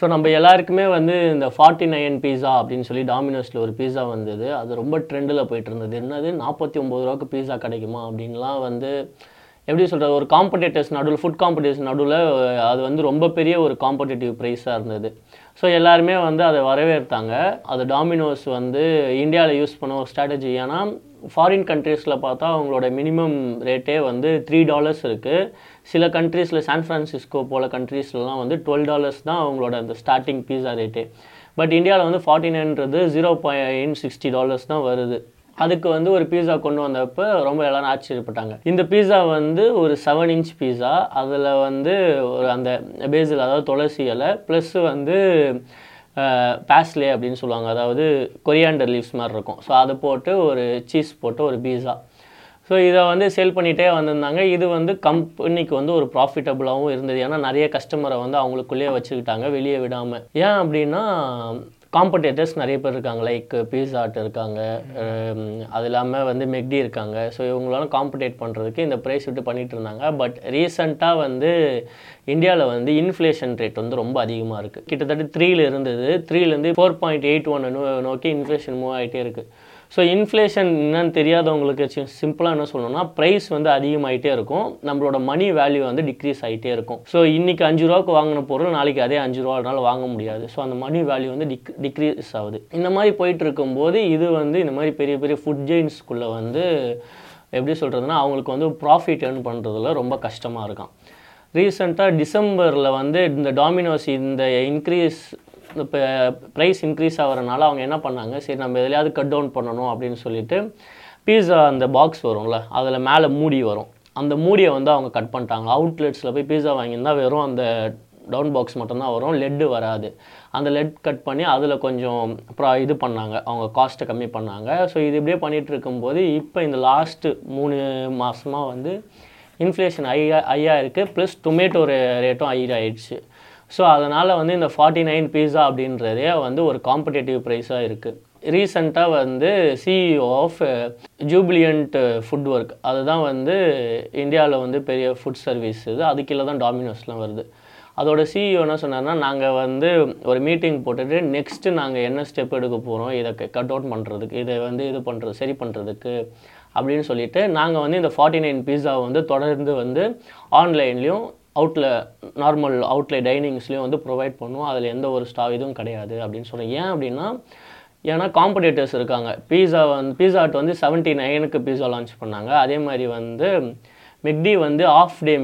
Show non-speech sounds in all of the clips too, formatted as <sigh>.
So நம்ம எல்லாருக்குமே வந்து இந்த ஃபார்ட்டி நைன் பீஸா அப்படின்னு சொல்லி டாமினோஸில் ஒரு பீஸா வந்தது. அது ரொம்ப ட்ரெண்டில் போயிட்டு இருந்தது என்னது? நாற்பத்தி ஒம்பது ரூபாய்க்கு பீஸா கிடைக்குமா அப்படின்லாம் வந்து எப்படி சொல்கிறது ஒரு காம்படேட்டர்ஸ் நடுவில் ஃபுட் காம்படிஷன் நடுவில் அது வந்து ரொம்ப பெரிய ஒரு காம்படேட்டிவ் ப்ரைஸாக இருந்தது. ஸோ எல்லாருமே வந்து அதை வரவேற்றாங்க. அது டாமினோஸ் வந்து இந்தியாவில் யூஸ் பண்ண ஒரு ஸ்ட்ராட்டஜி ஏன்னா ஃபாரின் கண்ட்ரீஸில் பார்த்தா அவங்களோட மினிமம் ரேட்டே வந்து த்ரீ டாலர்ஸ் இருக்குது சில கண்ட்ரீஸில் சான் ஃப்ரான்சிஸ்கோ போல் கண்ட்ரீஸ்லலாம் வந்து டுவெல் டாலர்ஸ் தான் அவங்களோட அந்த ஸ்டார்டிங் பீஸா ரேட்டே பட் இந்தியாவில் வந்து ஃபார்ட்டி நைன்றது ஜீரோ பாயிண்ட் சிக்ஸ்டி டாலர்ஸ் தான் வருது. அதுக்கு வந்து ஒரு பீஸா கொண்டு வந்தப்போ ரொம்ப எல்லாரும் ஆச்சரியப்பட்டாங்க. இந்த பீஸா வந்து ஒரு செவன் இன்ச் பீஸா அதில் வந்து ஒரு அந்த பேஸில் அதாவது துளசி இலை ப்ளஸ் வந்து பேஸ்லே அப்படின்னு சொல்லுவாங்க. அதாவது கொரியாண்டர் லீவ்ஸ் மாதிரி இருக்கும். ஸோ அதை போட்டு ஒரு சீஸ் போட்டு ஒரு பீஸா ஸோ இதை வந்து சேல் பண்ணிகிட்டே வந்திருந்தாங்க. இது வந்து கம்பெனிக்கு வந்து ஒரு ப்ராஃபிட்டபுளாகவும் இருந்தது. ஏன்னா நிறைய கஸ்டமரை வந்து அவங்களுக்குள்ளேயே வச்சுக்கிட்டாங்க. வெளியே விடாமல் ஏன் அப்படின்னா காம்படேட்டர்ஸ் நிறைய பேர் இருக்காங்க லைக் பீஸாட் இருக்காங்க அது இல்லாமல் வந்து மெக்டி இருக்காங்க. ஸோ இவங்களால காம்படேட் பண்ணுறதுக்கு இந்த ப்ரைஸ் விட்டு பண்ணிட்டு இருந்தாங்க. பட் ரீசண்டாக வந்து இந்தியாவில் வந்து இன்ஃப்ளேஷன் ரேட் வந்து ரொம்ப அதிகமாக இருக்குது கிட்டத்தட்ட த்ரீல இருந்தது. த்ரீலேருந்து ஃபோர் பாயிண்ட் எயிட் ஒன் நோக்கி இன்ஃப்ளேஷன் மூவ் ஆகிட்டே இருக்குது ஸோ இன்ஃப்ளேஷன் என்னன்னு தெரியாதவங்களுக்கு சிம்பிளாக என்ன சொல்லணும்னா ப்ரைஸ் வந்து அதிகமாகிட்டே இருக்கும். நம்மளோட மணி வேல்யூ வந்து டிக்ரீஸ் ஆகிட்டே இருக்கும். ஸோ இன்றைக்கி அஞ்சு ரூபாய்க்கு வாங்கின பொருள் நாளைக்கு அதே அஞ்சு ரூபானால வாங்க முடியாது. ஸோ அந்த மணி வேல்யூ வந்து டிக் டிக்ரீஸ் ஆகுது. இந்த மாதிரி போயிட்டு இருக்கும்போது இது வந்து இந்த மாதிரி பெரிய பெரிய ஃபுட் ஜெயின்ஸ்குள்ளே வந்து எப்படி சொல்கிறதுனா அவங்களுக்கு வந்து ப்ராஃபிட் ஏர்ன் பண்ணுறதுல ரொம்ப கஷ்டமாக இருக்கான் ரீசெண்டாக டிசம்பரில் வந்து இந்த டாமினோஸ் இந்த இன்க்ரீஸ் இப்போ ப்ரைஸ் இன்க்ரீஸ் ஆகிறனால அவங்க என்ன பண்ணாங்க? சரி நம்ம எதுலையாவது கட் டவுன் பண்ணணும் அப்படின்னு சொல்லிட்டு பீஸா அந்த பாக்ஸ் வரும்ல அதில் மேலே மூடி வரும். அந்த மூடியை வந்து அவங்க கட் பண்ணிட்டாங்க. அவுட்லெட்ஸில் போய் பீஸா வாங்கியிருந்தால் வெறும் அந்த டவுன் பாக்ஸ் மட்டும்தான் வரும் லெட்டு வராது. அந்த லெட் கட் பண்ணி அதில் கொஞ்சம் அப்புறம் இது பண்ணாங்க. அவங்க காஸ்ட்டை கம்மி பண்ணாங்க. ஸோ இது இப்படியே பண்ணிகிட்டு இருக்கும்போது இப்போ இந்த லாஸ்ட்டு மூணு மாதமாக வந்து இன்ஃப்ளேஷன் ஐயா ஐயா இருக்குது ப்ளஸ் டொமேட்டோ ரேட்டும் ஐயா ஆயிடுச்சு ஸோ அதனால் வந்து இந்த ஃபார்ட்டி நைன் பீஸா அப்படின்றதே வந்து ஒரு காம்படேட்டிவ் ப்ரைஸாக இருக்குது ரீசண்டாக வந்து CEO of Jubilant food work அதுதான் வந்து இந்தியாவில் வந்து பெரிய ஃபுட் சர்வீஸ் இது. அது கீழே தான் டாமினோஸ்லாம் வருது. அதோட சிஇஓ என்ன சொன்னார்னா நாங்கள் வந்து ஒரு மீட்டிங் போட்டுட்டு நெக்ஸ்ட்டு நாங்கள் என்ன ஸ்டெப் எடுக்க போகிறோம் இதை கட் அவுட் பண்ணுறதுக்கு இதை வந்து இது பண்ணுறது சரி பண்ணுறதுக்கு அப்படின்னு சொல்லிட்டு நாங்கள் வந்து இந்த ஃபார்ட்டி நைன் பீஸாவை வந்து தொடர்ந்து வந்து ஆன்லைன்லேயும் அவுட்டில் நார்மல் அவுட்டில் டைனிங்ஸ்லேயும் வந்து ப்ரொவைட் பண்ணுவோம். அதில் எந்த ஒரு ஸ்டா இதுவும் கிடையாது அப்படின்னு சொல்கிறேன் ஏன் அப்படின்னா ஏன்னா காம்படேட்டர்ஸ் இருக்காங்க. பீஸா வந்து பீஸா ஹட் வந்து செவன்ட்டி நைனுக்கு பீஸா லான்ச் பண்ணாங்க. அதே மாதிரி வந்து மெக்டி வந்து half day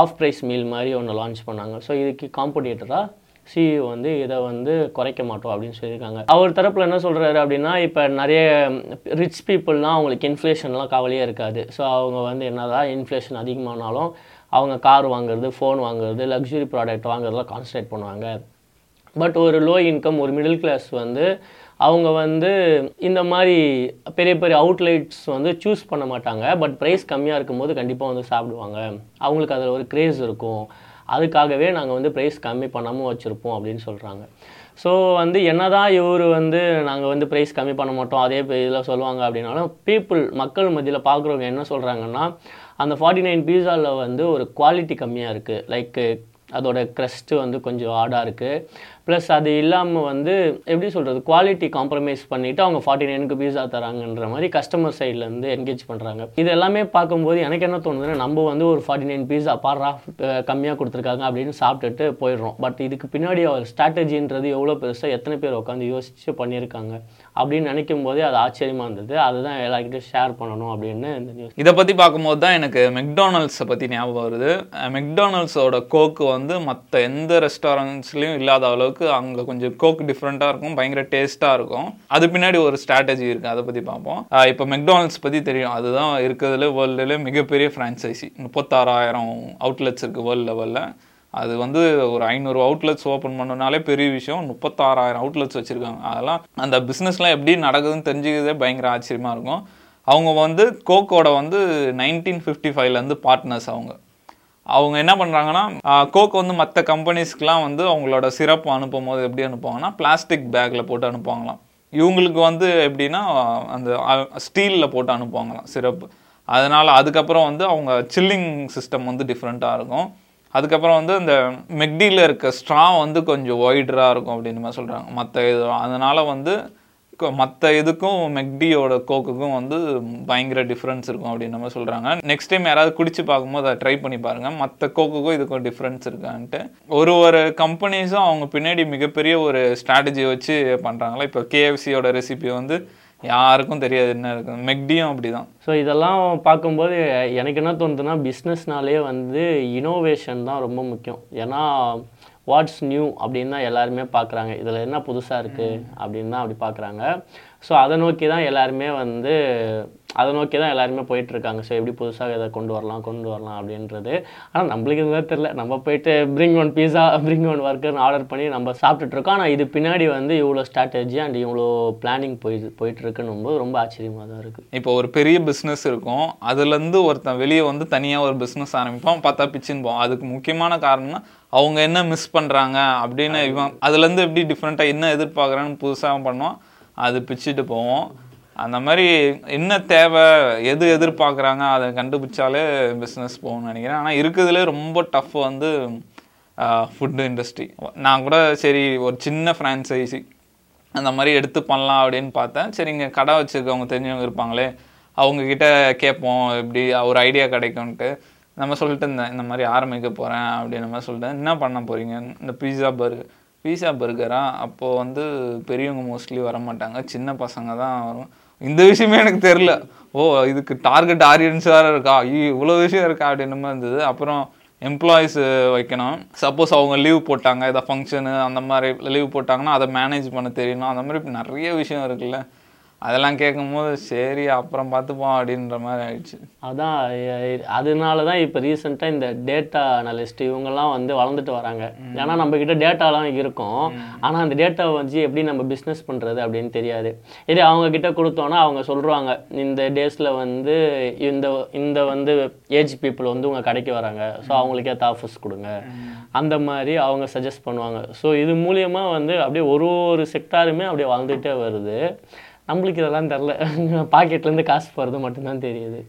half price meal மாதிரி ஒன்று லான்ச் பண்ணாங்க. ஸோ இதுக்கு காம்படேட்டராக சிஇஓ வந்து இதை வந்து குறைக்க மாட்டோம் அப்படின்னு சொல்லியிருக்காங்க. அவர் தரப்பில் என்ன சொல்கிறாரு அப்படின்னா இப்போ நிறைய ரிச் பீப்புள்னால் அவங்களுக்கு இன்ஃப்ளேஷன்லாம் கவலையே இருக்காது. ஸோ அவங்க வந்து என்னதான் இன்ஃப்ளேஷன் அதிகமானாலும் அவங்க கார் வாங்குறது ஃபோன் வாங்குறது லக்ஸுரி ப்ராடக்ட் வாங்குறதுலாம் கான்சன்ட்ரேட் பண்ணுவாங்க. பட் ஒரு லோ இன்கம் ஒரு மிடில் கிளாஸ் வந்து அவங்க வந்து இந்த மாதிரி பெரிய பெரிய அவுட்லெட்ஸ் வந்து சூஸ் பண்ண மாட்டாங்க. பட் ப்ரைஸ் கம்மியாக இருக்கும்போது கண்டிப்பாக வந்து சாப்பிடுவாங்க. அவங்களுக்கு அதில் ஒரு க்ரேஸ் இருக்கும். அதுக்காகவே நாங்கள் வந்து ப்ரைஸ் கம்மி பண்ணாமல் வச்சுருப்போம் அப்படின்னு சொல்கிறாங்க ஸோ வந்து என்ன தான் இவர் வந்து நாங்கள் வந்து ப்ரைஸ் கம்மி பண்ண மாட்டோம் அதே இதில் சொல்லுவாங்க அப்படின்னாலும் பீப்புள் மக்கள் மத்தியில் பார்க்குறவங்க என்ன சொல்கிறாங்கன்னா அந்த ஃபார்ட்டி நைன் பீஸாவில் வந்து ஒரு குவாலிட்டி கம்மியாக இருக்குது லைக் அதோட க்ரஸ்ட்டு வந்து கொஞ்சம் ஆடாக இருக்குது ப்ளஸ் அது இல்லாமல் வந்து எப்படி சொல்கிறது குவாலிட்டி காம்ப்ரமைஸ் பண்ணிவிட்டு அவங்க ஃபார்ட்டி நைனுக்கு பீஸா தராங்கன்ற மாதிரி கஸ்டமர் சைட்லேருந்து என்கேஜ் பண்ணுறாங்க இது எல்லாமே பார்க்கும்போது எனக்கு என்ன தோணுதுன்னா நம்ம வந்து ஒரு ஃபார்ட்டி நைன் பீஸா பாடுறா கம்மியாக கொடுத்துருக்காங்க அப்படின்னு சாப்பிட்டுட்டு போயிடுறோம். பட் இதுக்கு பின்னாடி அவர் ஸ்ட்ராட்டஜின்றது எவ்வளோ பெருசாக எத்தனை பேர் உட்காந்து யோசித்து பண்ணியிருக்காங்க. அப்படின்னு நினைக்கும் போதே அது ஆச்சரியமாக இருந்தது. அதுதான் எல்லாருக்கிட்டையும் ஷேர் பண்ணணும் அப்படின்னு இந்த நியூஸ் இதை பற்றி பார்க்கும்போது தான் எனக்கு மெக்டானல்ட்ஸை பற்றி ஞாபகம் வருது. மெக்டானல்ட்ஸோட கோக்கு வந்து மற்ற எந்த ரெஸ்டாரண்ட்ஸ்லையும் இல்லாத அளவுக்கு அங்கே கொஞ்சம் கோக் டிஃப்ரெண்ட்டாக இருக்கும் பயங்கர டேஸ்ட்டாக இருக்கும். அது பின்னாடி ஒரு ஸ்ட்ராட்டஜி இருக்குது அதை பற்றி பார்ப்போம். இப்போ மெக்டானல்ட்ஸ் பற்றி தெரியும். அதுதான் இருக்கிறதுல வேர்ல்டுல மிகப்பெரிய ஃப்ரான்ச்சைசி முப்பத்தாறாயிரம் அவுட்லெட்ஸ் இருக்குது வேர்ல்டு லெவலில் அது வந்து ஒரு ஐநூறு அவுட்லெட்ஸ் ஓப்பன் பண்ணனாலே பெரிய விஷயம். முப்பத்தாறாயிரம் அவுட்லெட்ஸ் வச்சுருக்காங்க. அதெல்லாம் அந்த பிஸ்னஸ்லாம் எப்படி நடக்குதுன்னு தெரிஞ்சுக்கிறதே பயங்கர ஆச்சரியமாக இருக்கும். அவங்க வந்து கோக்கோட வந்து நைன்டீன் ஃபிஃப்டி ஃபைவ்லேருந்து பார்ட்னர்ஸ் அவங்க. அவங்க என்ன பண்ணுறாங்கன்னா கோக் வந்து மற்ற கம்பெனிஸ்க்கெலாம் வந்து அவங்களோட சிறப்பு அனுப்பும் போது எப்படி அனுப்புவாங்கன்னா பிளாஸ்டிக் பேக்கில் போட்டு அனுப்புவாங்களாம். இவங்களுக்கு வந்து எப்படின்னா அந்த ஸ்டீலில் போட்டு அனுப்புவாங்களாம் சிறப்பு. அதனால் அதுக்கப்புறம் வந்து அவங்க சில்லிங் சிஸ்டம் வந்து டிஃப்ரெண்ட்டாக இருக்கும். அதுக்கப்புறம் வந்து இந்த மெக்டியில் இருக்க ஸ்ட்ரா வந்து கொஞ்சம் ஒய்டராக இருக்கும் அப்படின்னு மாதிரி சொல்கிறாங்க மற்ற இது அதனால் வந்து மற்ற இதுக்கும் மெக்டியோட கோக்குக்கும் வந்து பயங்கர டிஃப்ரென்ஸ் இருக்கும் அப்படின்னு நம்ம சொல்கிறாங்க நெக்ஸ்ட் டைம் யாராவது குடிச்சு பார்க்கும்போது அதை ட்ரை பண்ணி பாருங்கள் மற்ற கோக்குக்கும் இதுக்கும் டிஃப்ரென்ஸ் இருக்கான்ட்டு. ஒரு ஒரு கம்பெனிஸும் அவங்க பின்னாடி மிகப்பெரிய ஒரு ஸ்ட்ராட்டஜி வச்சு பண்ணுறாங்களா இப்போ கேஎஃப்சியோட ரெசிபி வந்து யாருக்கும் தெரியாது என்ன இருக்குது மெக்டியும் அப்படி தான் ஸோ இதெல்லாம் பார்க்கும்போது எனக்கு என்ன தோணுதுன்னா பிஸ்னஸ்னாலே வந்து இனோவேஷன் தான் ரொம்ப முக்கியம். ஏன்னா வாட்ஸ் நியூ அப்படின்னு தான் எல்லாருமே பார்க்குறாங்க. இதில் என்ன புதுசாக இருக்குது அப்படின்னு தான் அப்படி பார்க்குறாங்க. ஸோ அதை நோக்கி தான் எல்லாருமே வந்து அதை நோக்கி தான் எல்லாருமே போயிட்டுருக்காங்க. ஸோ எப்படி புதுசாக இதை கொண்டு வரலாம் கொண்டு வரலாம் அப்படின்றது. ஆனால் நம்மளுக்கு இதுதான் தெரில நம்ம போயிட்டு bring one pizza bring one ஒர்க்குன்னு ஆர்டர் பண்ணி நம்ம சாப்பிட்டுட்ருக்கோம். ஆனால் இது பின்னாடி வந்து இவ்வளோ ஸ்ட்ராட்டஜி அண்ட் இவ்வளோ பிளானிங் போய் போயிட்டுருக்குன்னும் போது ரொம்ப ஆச்சரியமாக தான் இருக்குது இப்போ ஒரு பெரிய பிஸ்னஸ் இருக்கும். அதுலேருந்து ஒருத்தன் வெளியே வந்து தனியாக ஒரு பிஸ்னஸ் ஆரம்பிப்போம் பார்த்தா பிச்சுன்னு போவோம் அதுக்கு முக்கியமான காரணம்னா அவங்க என்ன மிஸ் பண்ணுறாங்க அப்படின்னு இவன் அதுலேருந்து எப்படி டிஃப்ரெண்ட்டாக என்ன எதிர்பார்க்குறான்னு புதுசாக பண்ணுவான் அது பிச்சுட்டு போவோம். அந்த மாதிரி என்ன தேவை எது எதிர்பார்க்குறாங்க அதை கண்டுபிடிச்சாலே பிஸ்னஸ் போகும்னு நினைக்கிறேன். ஆனால் இருக்கிறதுலே ரொம்ப டஃப் வந்து ஃபுட்டு இண்டஸ்ட்ரி நான் கூட சரி ஒரு சின்ன ஃப்ரான்ச்சைசி அந்த மாதிரி எடுத்து பண்ணலாம் அப்படின்னு பார்த்தேன். சரி இங்கே கடை வச்சுருக்கவங்க தெரிஞ்சவங்க இருப்பாங்களே அவங்கக்கிட்ட கேட்போம் இப்படி ஒரு ஐடியா கிடைக்கும்ன்ட்டு. நம்ம சொல்லிட்டு இருந்தேன் இந்த மாதிரி ஆரம்பிக்க போகிறேன் அப்படின்னு மாதிரி சொல்லிட்டேன் என்ன பண்ண போகிறீங்க இந்த பீஸா பர்கர் பீஸா பர்கரா அப்போது வந்து பெரியவங்க மோஸ்ட்லி வர மாட்டாங்க சின்ன பசங்க தான் வரும். இந்த விஷயமே எனக்கு தெரில ஓ இதுக்கு டார்கெட் ஆடியன்ஸ் வேறு இருக்கா? இவ்வளோ விஷயம் இருக்கா அப்படின்னு மாதிரி இருந்தது. அப்புறம் எம்ப்ளாயிஸ் வைக்கணும். சப்போஸ் அவங்க லீவ் போட்டாங்க ஏதாவது ஃபங்க்ஷனு அந்த மாதிரி லீவ் போட்டாங்கன்னா அதை மேனேஜ் பண்ண தெரியணும். அந்த மாதிரி நிறைய விஷயம் இருக்குல்ல. அதெல்லாம் கேட்கும்போது சரி அப்புறம் பார்த்துப்போம் அப்படின்ற மாதிரி ஆயிடுச்சு. அதான் அதனால தான் இப்போ ரீசெண்டாக இந்த டேட்டா அனலிஸ்ட் இவங்கெல்லாம் வந்து வளர்ந்துட்டு வராங்க. ஏன்னா நம்ம கிட்ட டேட்டாலாம் இருக்கும். ஆனால் அந்த டேட்டாவை வச்சு எப்படி நம்ம பிஸ்னஸ் பண்ணுறது அப்படின்னு தெரியாது. இதே அவங்க கிட்ட கொடுத்தோன்னா அவங்க சொல்கிறாங்க இந்த டேஸில் வந்து இந்த இந்த வந்து ஏஜ் பீப்புள் வந்து உங்கள் கடைக்கு வராங்க. ஸோ அவங்களுக்கு ஆஃபர்ஸ் கொடுங்க. அந்த மாதிரி அவங்க சஜஸ்ட் பண்ணுவாங்க. ஸோ இது மூலியமாக வந்து அப்படியே ஒரு ஒரு செக்டாருமே அப்படியே வளர்ந்துட்டே வருது. நம்மளுக்கு இதெல்லாம் தெரில. <laughs> பாக்கெட்லேருந்து காசு போகிறது மட்டும்தான் தெரியுது.